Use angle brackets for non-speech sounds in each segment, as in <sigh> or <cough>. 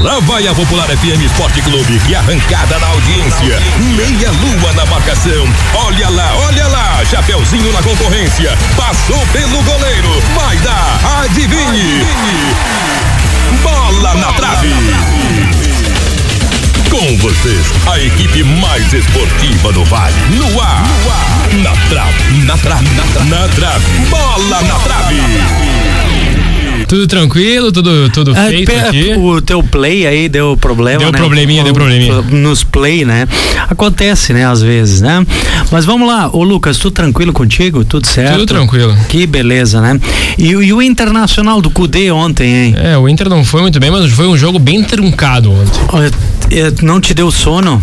Lá vai a Popular FM Esporte Clube e arrancada na audiência. Meia lua na marcação. Olha lá, olha lá. Chapeuzinho na concorrência. Passou pelo goleiro. Vai dar. Adivinhe. Bola na trave. Com vocês, a equipe mais esportiva do Vale. No ar. Na trave. Na trave. Na trave. Na trave. Bola na trave. Tudo tranquilo, tudo, tudo É, feito aqui. O teu play aí deu problema, Deu né? probleminha, deu probleminha. Nos play, né? Acontece, né, às vezes, né? Mas vamos lá, ô Lucas, tudo tranquilo contigo? Tudo certo? Tudo tranquilo. Que beleza, né? E, o- e o Internacional do Cudê ontem, hein? É, o Inter não foi muito bem, mas foi um jogo bem truncado ontem. Eh, Não te deu sono?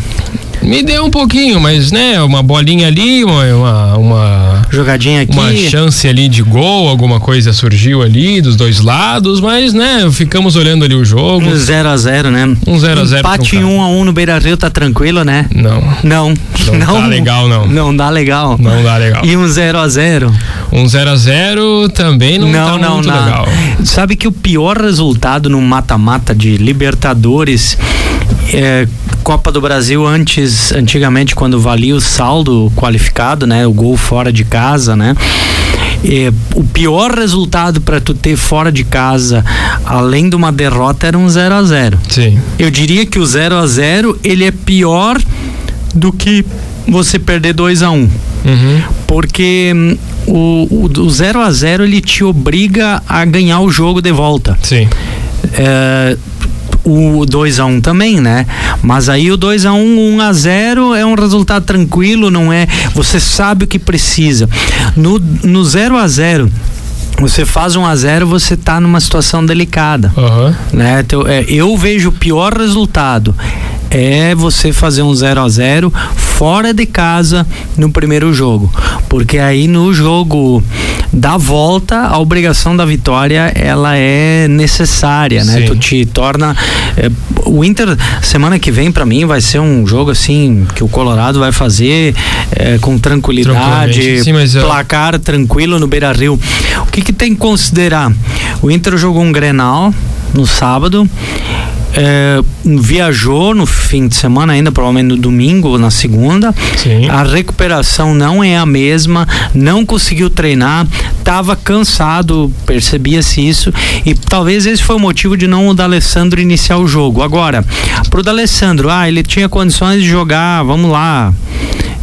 Me deu um pouquinho, mas né, uma bolinha ali, uma, uma, Jogadinha aqui. uma chance ali de gol, alguma coisa surgiu ali dos dois lados, mas né, ficamos olhando ali o jogo. 0 a 0 né? Um 0 a 0 Empate em truncado. 1 a 1 no Beira Rio tá tranquilo, né? Não, Não. Não <laughs> tá legal, não. Não dá legal. não dá legal. E um 0 a 0 Um 0 a 0 também não, não, tá não, muito não. legal. Sabe que o pior resultado no mata-mata de Libertadores é, Copa do Brasil antes, antigamente quando valia o saldo qualificado, né, o gol fora de casa, né? É, o pior resultado para tu ter fora de casa, além de uma derrota, era um 0 a 0 Sim. Eu diria que o 0 a 0 ele é pior do que você perder 2 a 1 Uhum. porque hum, o 0 a 0 ele te obriga a ganhar o jogo de volta. Sim. É, o 2 a 1 também, né? Mas aí o 2 a 1, 1 a 0 é um resultado tranquilo, não é? Você sabe o que precisa. No no 0 a 0 você faz 1 a 0 você tá numa situação delicada Aham. né? Então, é, eu vejo o pior resultado é você fazer um 0 a 0 fora de casa no primeiro jogo, porque aí no jogo da volta a obrigação da vitória ela é necessária, né? Sim. Tu te torna é, o Inter semana que vem pra mim vai ser um jogo assim que o Colorado vai fazer é, com tranquilidade. Sim, mas, uh, placar tranquilo no Beira Rio. O que, que tem que considerar? O Inter jogou um Grenal no sábado. É, viajou no fim de semana ainda, provavelmente no domingo ou na segunda. Sim. A recuperação não é a mesma, não conseguiu treinar, estava cansado, percebia-se isso e talvez esse foi o motivo de não o D'Alessandro iniciar o jogo. Agora, pro D'Alessandro, ah, ele tinha condições de jogar, vamos lá,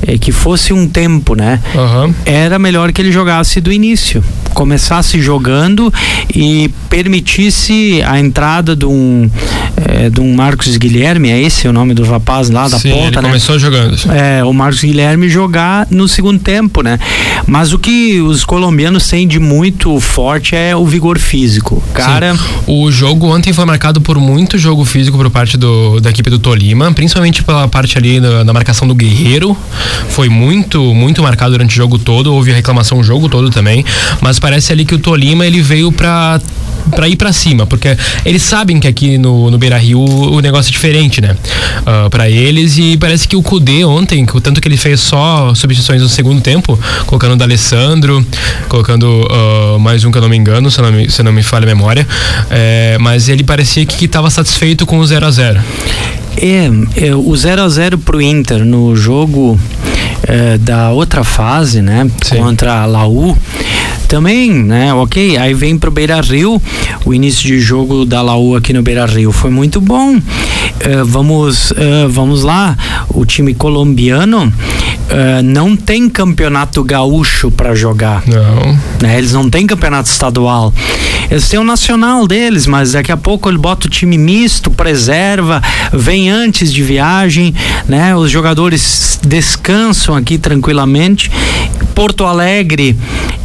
é, que fosse um tempo, né? Aham. era melhor que ele jogasse do início. Começasse jogando e permitisse a entrada de um, eh, de um Marcos Guilherme, é esse o nome do rapaz lá da Sim, ponta, ele né? começou jogando. É, o Marcos Guilherme jogar no segundo tempo, né? Mas o que os colombianos têm de muito forte é o vigor físico. Cara, Sim. O jogo ontem foi marcado por muito jogo físico por parte do, da equipe do Tolima, principalmente pela parte ali da, da marcação do Guerreiro. Foi muito, muito marcado durante o jogo todo. Houve reclamação o jogo todo também. Mas parece ali que o Tolima ele veio pra para ir pra cima, porque eles sabem que aqui no, no Beira Rio o negócio é diferente, né? Ah, pra eles e parece que o Kudê ontem, o tanto que ele fez só substituições no segundo tempo, colocando o D'Alessandro, colocando ah, mais um que eu não me engano, se não me, se não me falha a memória, é, mas ele parecia que estava satisfeito com o 0 a 0 é, é, o 0 a 0 pro Inter no jogo é, da outra fase, né? Sim. Contra a Laú. Também, né? Ok, aí vem pro Beira Rio. O início de jogo da Laú aqui no Beira Rio foi muito bom. É, vamos, é, vamos lá. O time colombiano é, não tem campeonato gaúcho para jogar Não. né? Eles não têm campeonato estadual. Eles têm o nacional deles, mas daqui a pouco ele bota o time misto, preserva, vem antes de viagem, né? Os jogadores descansam aqui tranquilamente. Porto Alegre,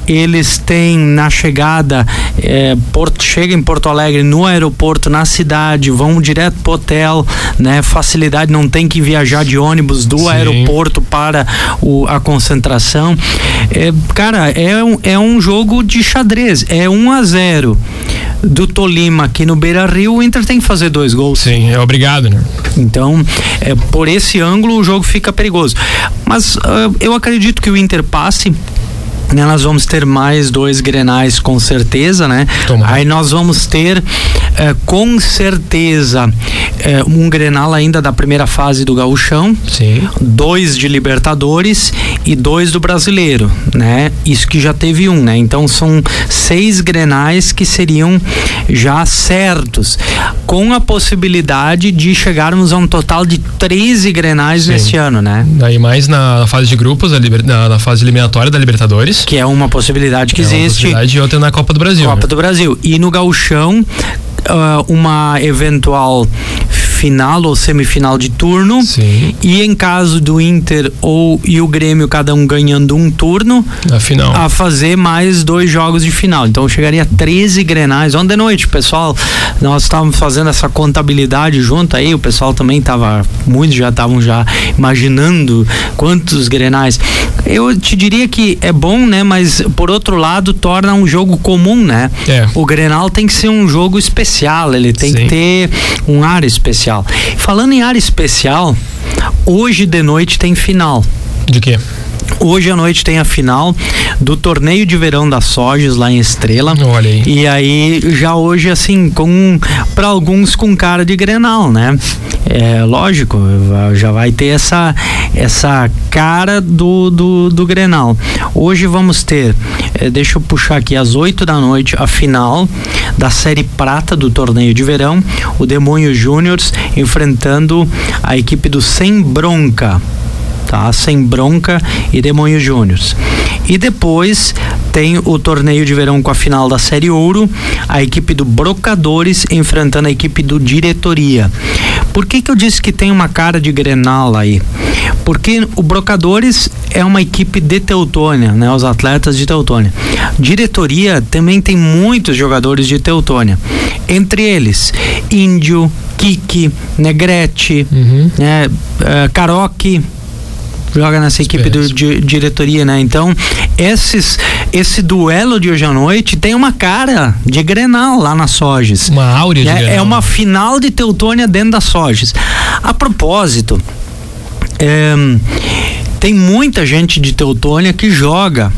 eles têm na chegada, eh, Porto, chega em Porto Alegre no aeroporto, na cidade, vão direto pro hotel, né? Facilidade, não tem que viajar de ônibus do Sim. aeroporto para o, a concentração. É, cara, é um, é um jogo de xadrez. É 1 a 0 do Tolima aqui no Beira Rio. O Inter tem que fazer dois gols. Sim, é obrigado, né? Então, é, por esse ângulo, o jogo fica perigoso. Mas ah, eu acredito que o Inter passe. Né, nós vamos ter mais dois grenais com certeza, né? Tomara. Aí nós vamos ter eh, com certeza eh, um grenal ainda da primeira fase do gauchão, Sim. dois de Libertadores e dois do Brasileiro, né? Isso que já teve um, né? Então são seis grenais que seriam já certos, com a possibilidade de chegarmos a um total de 13 grenais Sim. neste ano, né? Daí mais na fase de grupos, na, na fase eliminatória da Libertadores. Que é uma possibilidade que é uma existe. possibilidade, e outra na Copa do Brasil. Copa né? do Brasil. E no gauchão, ah, uma eventual final ou semifinal de turno. Sim. E em caso do Inter ou e o Grêmio, cada um ganhando um turno, Na final. a fazer mais dois jogos de final. Então chegaria a 13 grenais. Ontem de noite, pessoal, nós estávamos fazendo essa contabilidade junto aí, o pessoal também estava, muitos já estavam já imaginando quantos grenais. Eu te diria que é bom, né? Mas por outro lado, torna um jogo comum, né? É. O Grenal tem que ser um jogo especial, ele tem Sim. que ter um ar especial. Falando em ar especial, hoje de noite tem final. De quê? Hoje à noite tem a final do torneio de verão da Soges lá em Estrela. Olha aí. E aí já hoje assim com para alguns com cara de Grenal, né? É lógico, já vai ter essa essa cara do, do, do Grenal. Hoje vamos ter, eh, deixa eu puxar aqui às 8 da noite a final da série prata do torneio de verão, o Demônio Júniors enfrentando a equipe do Sem Bronca tá? Sem Bronca e Demônio Júniors. E depois tem o torneio de verão com a final da Série Ouro, a equipe do Brocadores enfrentando a equipe do Diretoria. Por que que eu disse que tem uma cara de Grenal aí? Porque o Brocadores é uma equipe de Teutônia, né? Os atletas de Teutônia. Diretoria também tem muitos jogadores de Teutônia. Entre eles, Índio, Kiki, Negrete, Uhum. né? Caroque, joga nessa equipe do, de diretoria, né? Então, esses, esse duelo de hoje à noite tem uma cara de Grenal lá na Soges. Uma áurea de É, Grenal. é uma final de Teutônia dentro da Soges. A propósito, é, tem muita gente de Teutônia que joga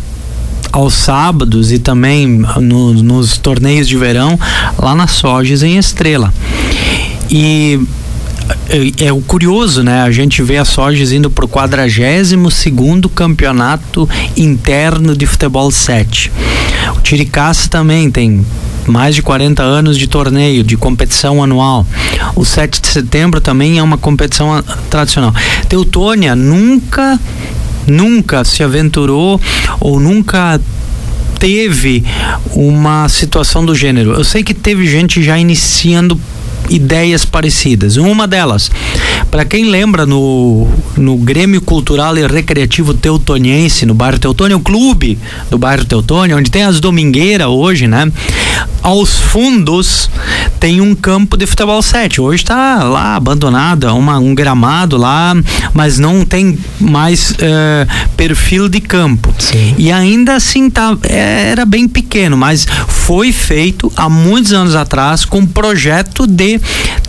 aos sábados e também no- nos torneios de verão lá na Soges em Estrela. E é, é o curioso, né? A gente vê a Soges indo pro 42 segundo campeonato interno de futebol 7. O Tiricaça também tem mais de 40 anos de torneio, de competição anual. O 7 de setembro também é uma competição ah, tradicional. Teutônia nunca, nunca se aventurou ou nunca teve uma situação do gênero. Eu sei que teve gente já iniciando ideias parecidas. Uma delas, para quem lembra no, no Grêmio Cultural e Recreativo Teutoniense, no bairro Teutônia, o clube do bairro Teutônia, onde tem as domingueiras hoje, né? Aos fundos tem um campo de futebol 7. Hoje está lá abandonado, é uma, um gramado lá, mas não tem mais eh, perfil de campo. Sim. E ainda assim tá, era bem pequeno, mas foi feito há muitos anos atrás com um projeto de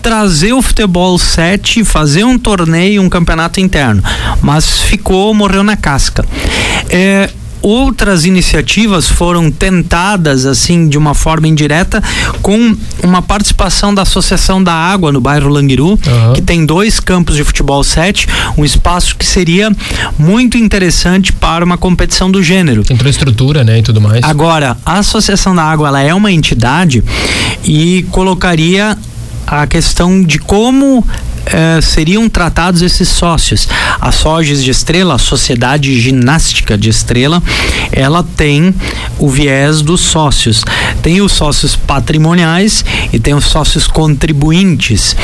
trazer o futebol 7, fazer um torneio, um campeonato interno. Mas ficou, morreu na casca. É, outras iniciativas foram tentadas assim de uma forma indireta com uma participação da Associação da Água no bairro Languiru, Aham. que tem dois campos de futebol 7, um espaço que seria muito interessante para uma competição do gênero. Tem toda a estrutura, né? E tudo mais. Agora, a Associação da Água ela é uma entidade e colocaria a questão de como eh, seriam tratados esses sócios. A Soges de Estrela, a Sociedade Ginástica de Estrela, ela tem o viés dos sócios. Tem os sócios patrimoniais e tem os sócios contribuintes.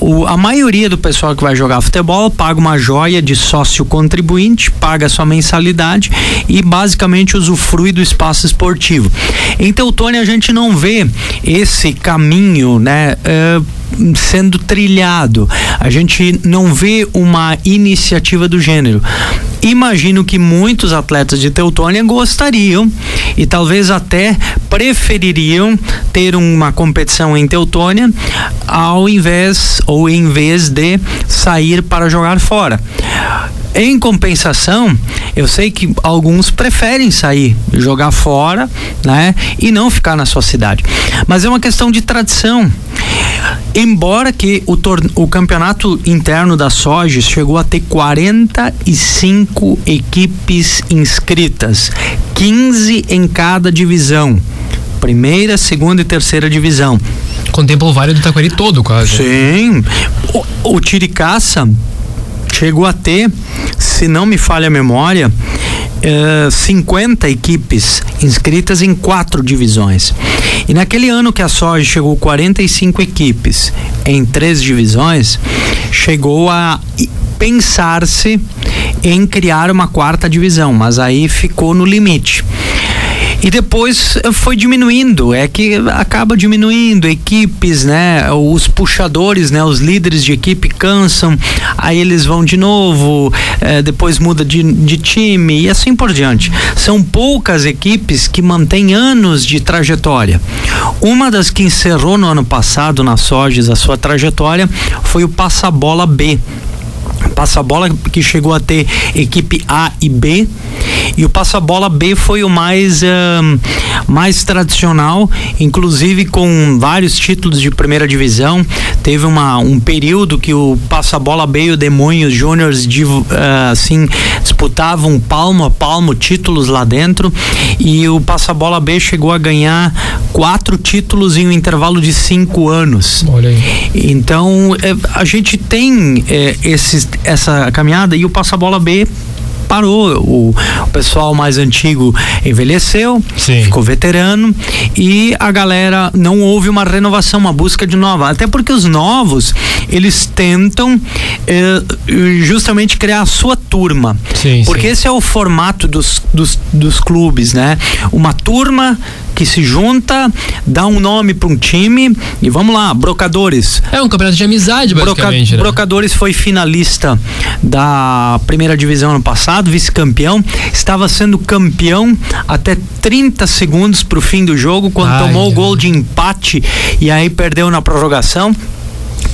O- a maioria do pessoal que vai jogar futebol paga uma joia de sócio contribuinte, paga sua mensalidade e basicamente usufrui do espaço esportivo. Em Teutônia a gente não vê esse caminho, né? eh, sendo trilhado. A gente não vê uma iniciativa do gênero. Imagino que muitos atletas de Teutônia gostariam e talvez até prefeririam ter uma competição em Teutônia ao invés ou em vez de sair para jogar fora. Em compensação, eu sei que alguns preferem sair, jogar fora, né? E não ficar na sua cidade. Mas é uma questão de tradição. Embora que o, o campeonato interno da Soges chegou a ter 45 equipes inscritas, 15 em cada divisão. Primeira, segunda e terceira divisão. Contempla o Vale do Taquari todo, quase. Sim. O, o Tiricaça chegou a ter, se não me falha a memória, eh, 50 equipes inscritas em quatro divisões. E naquele ano que a Soja chegou 45 equipes em três divisões, chegou a pensar-se em criar uma quarta divisão, mas aí ficou no limite. E depois eh, foi diminuindo, é que acaba diminuindo, equipes, né? Os puxadores, né? Os líderes de equipe cansam, aí eles vão de novo, eh, depois muda de, de time e assim por diante. São poucas equipes que mantêm anos de trajetória. Uma das que encerrou no ano passado na Soges a sua trajetória foi o Passabola B passa-bola que chegou a ter equipe A e B e o passa-bola B foi o mais uh, mais tradicional, inclusive com vários títulos de primeira divisão. Teve uma, um período que o passa-bola B e o Demônios Júniors uh, assim disputavam palmo a palmo títulos lá dentro e o passa-bola B chegou a ganhar quatro títulos em um intervalo de cinco anos. Olha aí. Então eh, a gente tem eh, esses essa caminhada e o passa-bola B parou. O, o, pessoal mais antigo envelheceu, Sim. ficou veterano e a galera não houve uma renovação, uma busca de nova. Até porque os novos eles tentam eh, justamente criar a sua turma. Sim, porque sim. esse é o formato dos, dos, dos clubes, né? Uma turma que se junta, dá um nome para um time e vamos lá, Brocadores. É um campeonato de amizade, basicamente. Broca, né? Brocadores foi finalista da primeira divisão ano passado, vice-campeão, estava sendo campeão até 30 segundos para o fim do jogo, quando Ai, tomou o gol de empate e aí perdeu na prorrogação.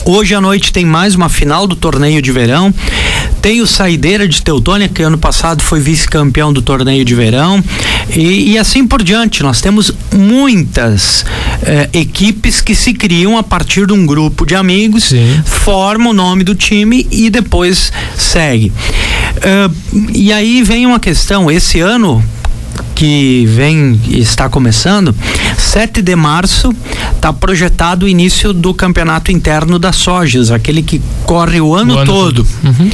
Hoje à noite tem mais uma final do torneio de verão. Tem o Saideira de Teutônia, que ano passado foi vice-campeão do torneio de verão. E, e, assim por diante. Nós temos muitas eh, equipes que se criam a partir de um grupo de amigos, Sim. formam o nome do time e depois segue. Uh, e aí vem uma questão: esse ano que vem está começando, 7 de março está projetado o início do campeonato interno da Sojas, aquele que corre o ano, o ano todo. todo. Uhum.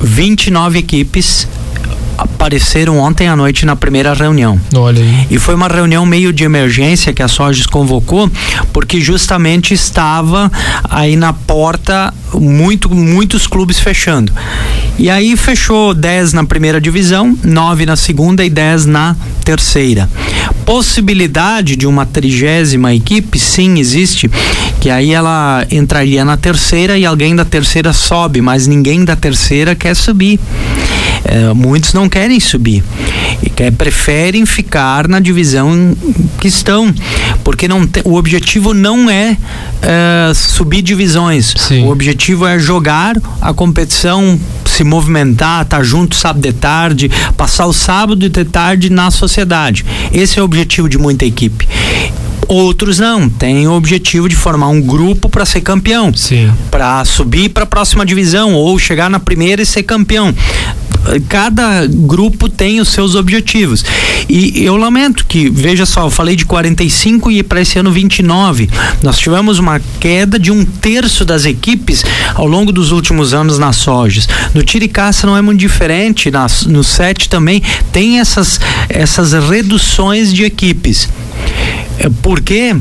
29 equipes apareceram ontem à noite na primeira reunião. Olha aí. E foi uma reunião meio de emergência que a Soges convocou, porque justamente estava aí na porta muito, muitos clubes fechando. E aí fechou 10 na primeira divisão, 9 na segunda e 10 na terceira. Possibilidade de uma trigésima equipe, sim, existe, que aí ela entraria na terceira e alguém da terceira sobe, mas ninguém da terceira quer subir. É, muitos não querem subir e quer, preferem ficar na divisão que estão, porque não te, o objetivo não é, é subir divisões. Sim. O objetivo é jogar a competição, se movimentar, estar tá junto sábado de tarde, passar o sábado de tarde na sociedade. Esse é o objetivo de muita equipe. Outros não, têm o objetivo de formar um grupo para ser campeão, para subir para a próxima divisão ou chegar na primeira e ser campeão cada grupo tem os seus objetivos. E eu lamento que, veja só, eu falei de 45 e para esse ano 29. Nós tivemos uma queda de um terço das equipes ao longo dos últimos anos nas sojas. No Tiricaça não é muito diferente, nas, no 7 também tem essas, essas reduções de equipes. É, por quê?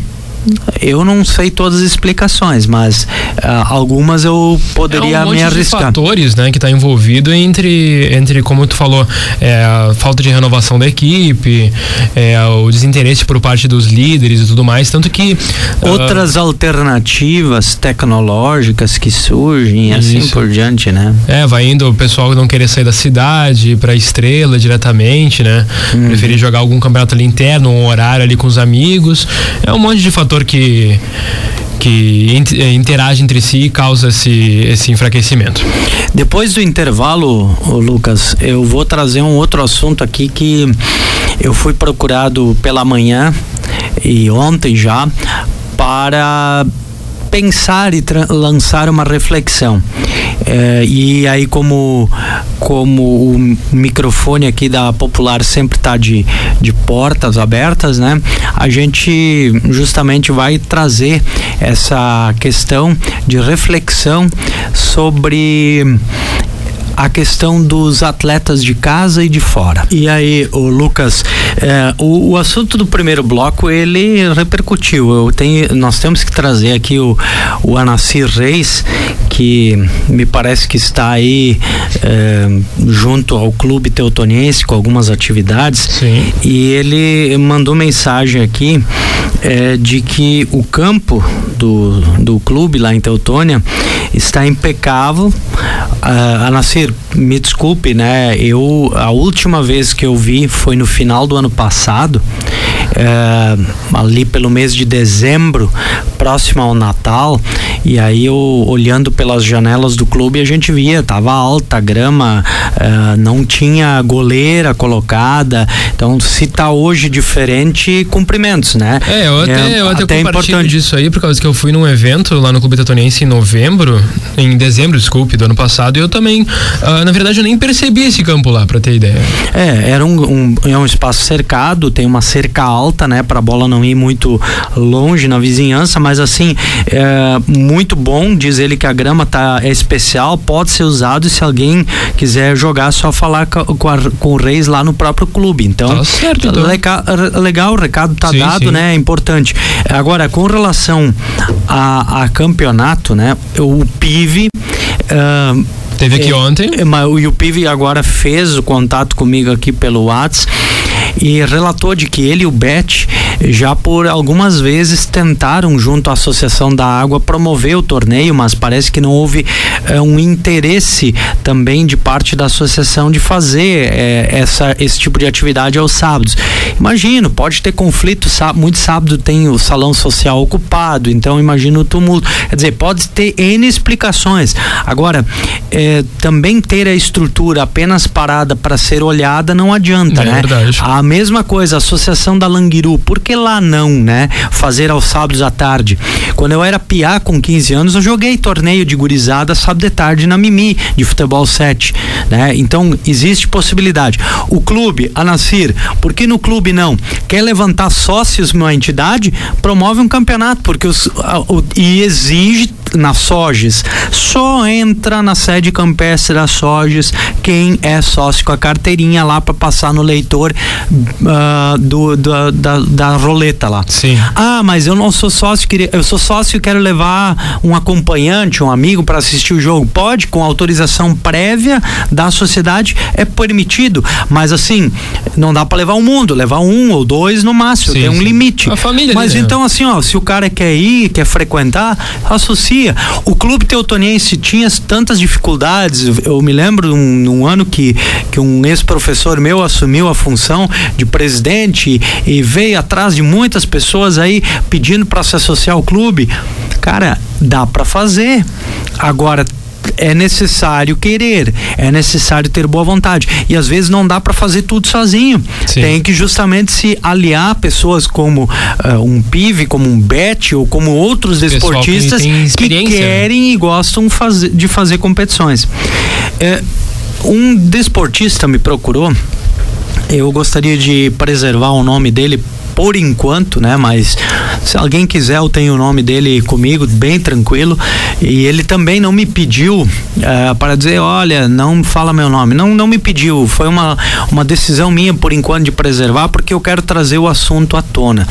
Eu não sei todas as explicações, mas uh, algumas eu poderia é um me arriscar. De fatores, né, que está envolvido entre, entre como tu falou, é, a falta de renovação da equipe, é, o desinteresse por parte dos líderes e tudo mais, tanto que ah, outras uh, alternativas tecnológicas que surgem, isso. assim por diante, né? É, vai indo o pessoal não querer sair da cidade para estrela diretamente, né? Uhum. Preferir jogar algum campeonato ali interno, um horário ali com os amigos. É um monte de fatores fator que que interagem entre si e causa esse, esse enfraquecimento. Depois do intervalo, Lucas, eu vou trazer um outro assunto aqui que eu fui procurado pela manhã e ontem já para pensar e lançar uma reflexão. É, e aí como como o microfone aqui da Popular sempre está de, de portas abertas, né? A gente justamente vai trazer essa questão de reflexão sobre a questão dos atletas de casa e de fora. E aí, o Lucas, é, o, o, assunto do primeiro bloco ele repercutiu. Eu tenho, nós temos que trazer aqui o, o Anacir Reis, que me parece que está aí é, junto ao Clube Teutoniense com algumas atividades. Sim. E ele mandou mensagem aqui é, de que o campo do, do clube lá em Teutônia está impecável. Uh, Anacir, me desculpe, né? Eu a última vez que eu vi foi no final do ano passado, é, ali pelo mês de dezembro, próximo ao Natal, e aí eu olhando pelas janelas do clube a gente via, tava alta a grama, é, não tinha goleira colocada, então se tá hoje diferente, cumprimentos, né? É, eu até, é, eu até, até compartilho importante. disso aí, por causa que eu fui num evento lá no Clube Tetoniense em novembro, em dezembro, desculpe, do ano passado, e eu também, uh, na verdade eu nem percebi esse campo lá, pra ter ideia. É, era um, um, é um espaço cercado, tem uma cerca alta, né, para a bola não ir muito longe na vizinhança, mas assim, é muito bom, diz ele que a grama tá é especial, pode ser usado e se alguém quiser jogar, só falar com, a, com o Reis lá no próprio clube. Então, tá certo, então. Legal, legal, o recado tá sim, dado, sim. né? É importante. Agora, com relação a, a campeonato, né? O PIV uh, Teve aqui é, ontem. É, mas o PIV agora fez o contato comigo aqui pelo WhatsApp e relatou de que ele e o Bet já por algumas vezes tentaram junto à Associação da Água promover o torneio, mas parece que não houve é, um interesse também de parte da associação de fazer é, essa, esse tipo de atividade aos sábados. Imagino, pode ter conflito, sábado, muito sábado tem o salão social ocupado, então imagino o tumulto. Quer dizer, pode ter N explicações. Agora, é, também ter a estrutura apenas parada para ser olhada não adianta, é né? Verdade. A mesma coisa, a Associação da Languiru, por que lá não, né? Fazer aos sábados à tarde. Quando eu era piá com 15 anos, eu joguei torneio de gurizada sábado de tarde na Mimi, de futebol 7, né? Então, existe possibilidade. O clube, a Nasir, por que no clube não? Quer levantar sócios numa entidade? Promove um campeonato, porque os, a, o, e exige na Soges, só entra na sede campestre da Soges quem é sócio com a carteirinha lá para passar no leitor uh, do, do, da, da roleta lá. Sim. Ah, mas eu não sou sócio, eu sou sócio e quero levar um acompanhante, um amigo para assistir o jogo. Pode, com autorização prévia da sociedade, é permitido. Mas assim, não dá para levar o mundo, levar um ou dois no máximo, sim, tem um sim. limite. A família. Mas né? então, assim, ó, se o cara quer ir, quer frequentar, associa. O clube teutoniense tinha tantas dificuldades. Eu me lembro num, num ano que, que um ex-professor meu assumiu a função de presidente e veio atrás de muitas pessoas aí pedindo para se associar ao clube. Cara, dá para fazer. Agora é necessário querer, é necessário ter boa vontade. E às vezes não dá para fazer tudo sozinho. Sim. Tem que justamente se aliar a pessoas como uh, um PIV, como um Bet ou como outros desportistas que, que, querem e gostam fazer, de fazer competições. É, um desportista me procurou eu gostaria de preservar o nome dele por enquanto, né? Mas se alguém quiser, eu tenho o nome dele comigo, bem tranquilo. E ele também não me pediu uh, para dizer, olha, não fala meu nome. Não, não me pediu. Foi uma, uma decisão minha por enquanto de preservar, porque eu quero trazer o assunto à tona.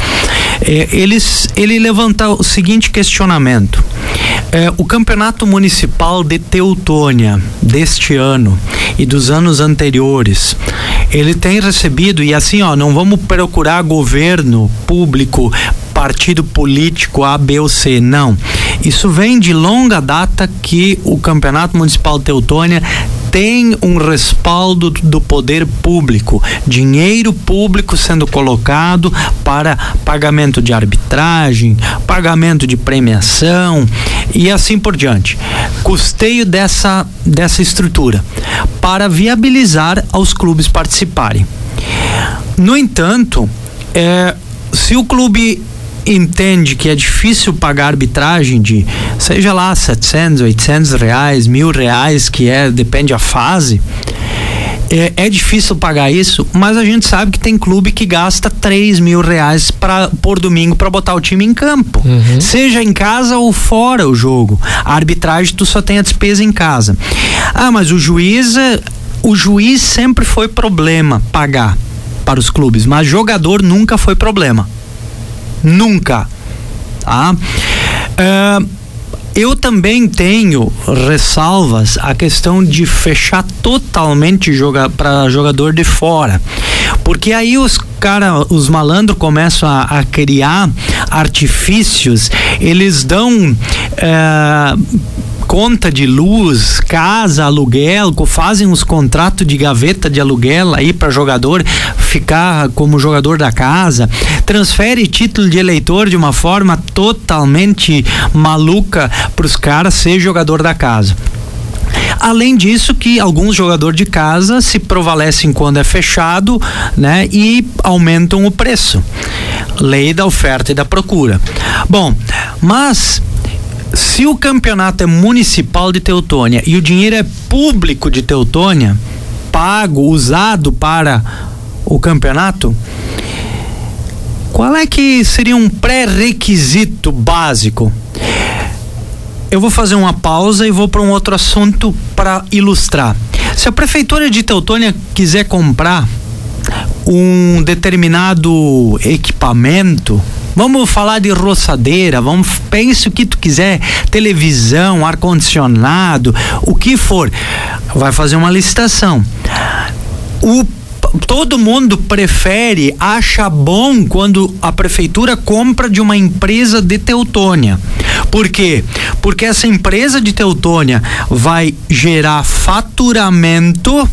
É, eles, ele levanta o seguinte questionamento. É, o campeonato municipal de Teutônia deste ano e dos anos anteriores, ele tem recebido, e assim, ó, não vamos procurar governo público partido político A, B ou C. Não. Isso vem de longa data que o Campeonato Municipal Teutônia tem um respaldo do poder público, dinheiro público sendo colocado para pagamento de arbitragem, pagamento de premiação e assim por diante. Custeio dessa, dessa estrutura para viabilizar aos clubes participarem. No entanto, é, se o clube entende que é difícil pagar arbitragem de, seja lá, 700, 800 reais, mil reais, que é, depende a fase, é, é, difícil pagar isso, mas a gente sabe que tem clube que gasta 3 mil reais pra, por domingo para botar o time em campo. Uhum. Seja em casa ou fora o jogo. A arbitragem tu só tem a despesa em casa. Ah, mas o juiz. É, o juiz sempre foi problema pagar para os clubes, mas jogador nunca foi problema. Nunca. Tá? Uh, eu também tenho ressalvas a questão de fechar totalmente joga, para jogador de fora. Porque aí os cara, os malandros começam a, a criar artifícios, eles dão. Uh, conta de luz, casa, aluguel, fazem os contratos de gaveta de aluguel aí para jogador ficar como jogador da casa, transfere título de eleitor de uma forma totalmente maluca para os caras ser jogador da casa. Além disso, que alguns jogadores de casa se prevalecem quando é fechado, né? E aumentam o preço. Lei da oferta e da procura. Bom, mas se o campeonato é municipal de Teutônia e o dinheiro é público de Teutônia, pago, usado para o campeonato, qual é que seria um pré-requisito básico? Eu vou fazer uma pausa e vou para um outro assunto para ilustrar. Se a prefeitura de Teutônia quiser comprar um determinado equipamento, Vamos falar de roçadeira, vamos pense o que tu quiser, televisão, ar condicionado, o que for. Vai fazer uma licitação. O todo mundo prefere, acha bom quando a prefeitura compra de uma empresa de Teutônia. Por quê? Porque essa empresa de Teutônia vai gerar faturamento,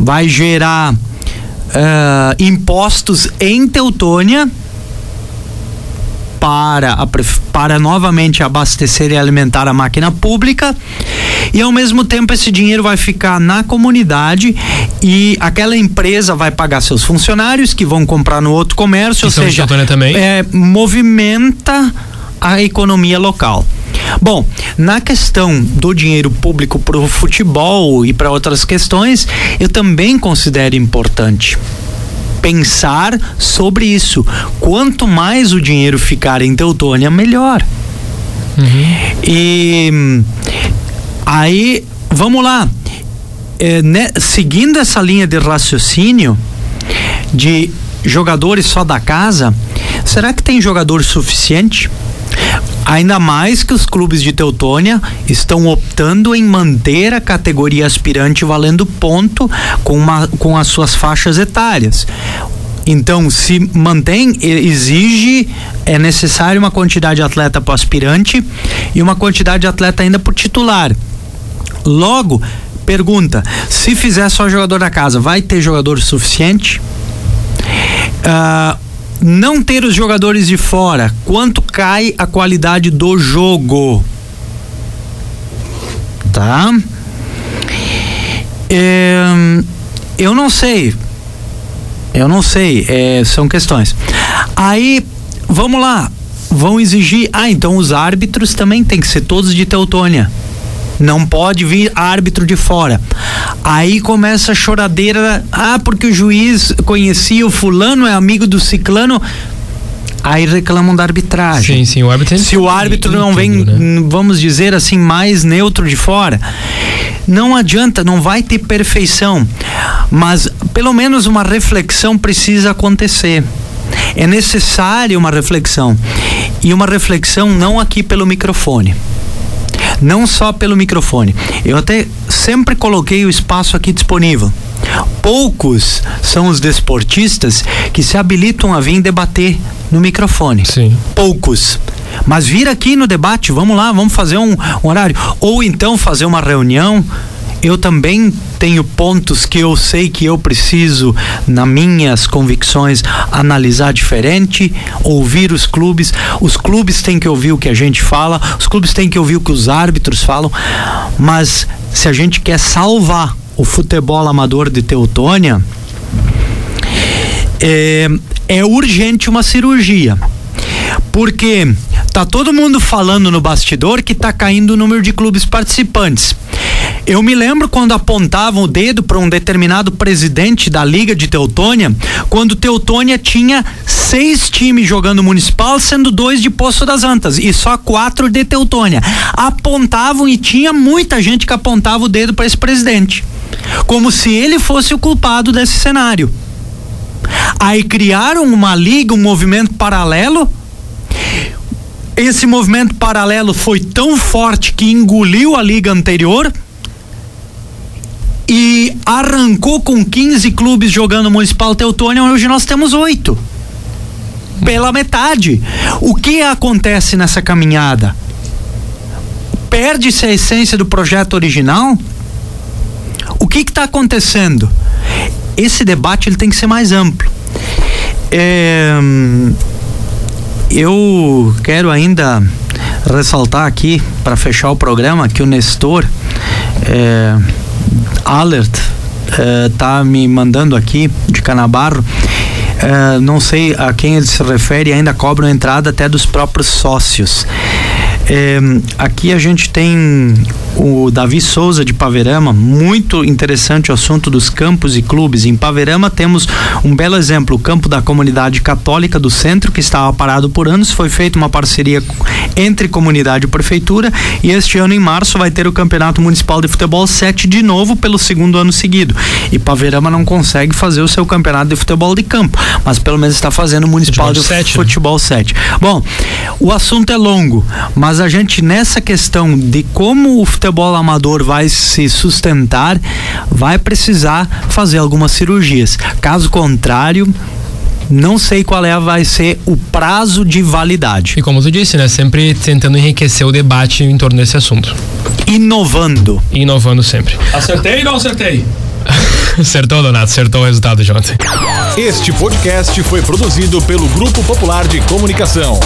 vai gerar uh, impostos em Teutônia para, a, para novamente abastecer e alimentar a máquina pública e ao mesmo tempo esse dinheiro vai ficar na comunidade e aquela empresa vai pagar seus funcionários que vão comprar no outro comércio, ou seja, também. É, movimenta a economia local. Bom, na questão do dinheiro público para o futebol e para outras questões, eu também considero importante pensar sobre isso. Quanto mais o dinheiro ficar em Teutônia, melhor. Uhum. E aí, vamos lá. É, né, seguindo essa linha de raciocínio de jogadores só da casa, será que tem jogador suficiente? Ainda mais que os clubes de Teutônia estão optando em manter a categoria aspirante valendo ponto com, uma, com as suas faixas etárias. Então, se mantém, exige, é necessário uma quantidade de atleta para aspirante e uma quantidade de atleta ainda por titular. Logo, pergunta: se fizer só jogador da casa, vai ter jogador suficiente? Uh, não ter os jogadores de fora, quanto cai a qualidade do jogo? Tá? É, eu não sei. Eu não sei. É, são questões. Aí, vamos lá. Vão exigir. Ah, então os árbitros também tem que ser todos de Teutônia. Não pode vir árbitro de fora. Aí começa a choradeira. Ah, porque o juiz conhecia o fulano, é amigo do ciclano aí reclamam da arbitragem. Sim, sim, o árbitro Se o árbitro não vem, né? vamos dizer assim, mais neutro de fora, não adianta, não vai ter perfeição, mas pelo menos uma reflexão precisa acontecer. É necessária uma reflexão. E uma reflexão não aqui pelo microfone não só pelo microfone. Eu até sempre coloquei o espaço aqui disponível. Poucos são os desportistas que se habilitam a vir debater no microfone. Sim. Poucos. Mas vir aqui no debate, vamos lá, vamos fazer um, um horário. Ou então fazer uma reunião eu também tenho pontos que eu sei que eu preciso, nas minhas convicções, analisar diferente, ouvir os clubes. Os clubes têm que ouvir o que a gente fala, os clubes têm que ouvir o que os árbitros falam, mas se a gente quer salvar o futebol amador de Teutônia, é, é urgente uma cirurgia. Porque tá todo mundo falando no bastidor que tá caindo o número de clubes participantes. Eu me lembro quando apontavam o dedo para um determinado presidente da Liga de Teutônia, quando Teutônia tinha seis times jogando municipal, sendo dois de Poço das Antas e só quatro de Teutônia. Apontavam e tinha muita gente que apontava o dedo para esse presidente, como se ele fosse o culpado desse cenário. Aí criaram uma liga, um movimento paralelo. Esse movimento paralelo foi tão forte que engoliu a liga anterior e arrancou com 15 clubes jogando Municipal Teutônia, hoje nós temos oito. Pela metade. O que acontece nessa caminhada? Perde-se a essência do projeto original? O que está acontecendo? Esse debate ele tem que ser mais amplo. É, eu quero ainda ressaltar aqui, para fechar o programa, que o Nestor. É, Alert uh, tá me mandando aqui de Canabarro. Uh, não sei a quem ele se refere, ainda cobram entrada até dos próprios sócios. É, aqui a gente tem o Davi Souza de Paverama, muito interessante o assunto dos campos e clubes. Em Paverama temos um belo exemplo, o campo da comunidade católica do centro, que estava parado por anos, foi feita uma parceria entre comunidade e prefeitura, e este ano, em março, vai ter o Campeonato Municipal de Futebol 7 de novo pelo segundo ano seguido. E Paverama não consegue fazer o seu campeonato de futebol de campo, mas pelo menos está fazendo o Municipal futebol de 7, né? Futebol né? 7. Bom, o assunto é longo, mas mas a gente nessa questão de como o futebol amador vai se sustentar, vai precisar fazer algumas cirurgias. Caso contrário, não sei qual é vai ser o prazo de validade. E como tu disse, né, sempre tentando enriquecer o debate em torno desse assunto. Inovando. Inovando sempre. Acertei ou não acertei? <laughs> acertou, Donato, acertou o resultado de ontem. Este podcast foi produzido pelo Grupo Popular de Comunicação.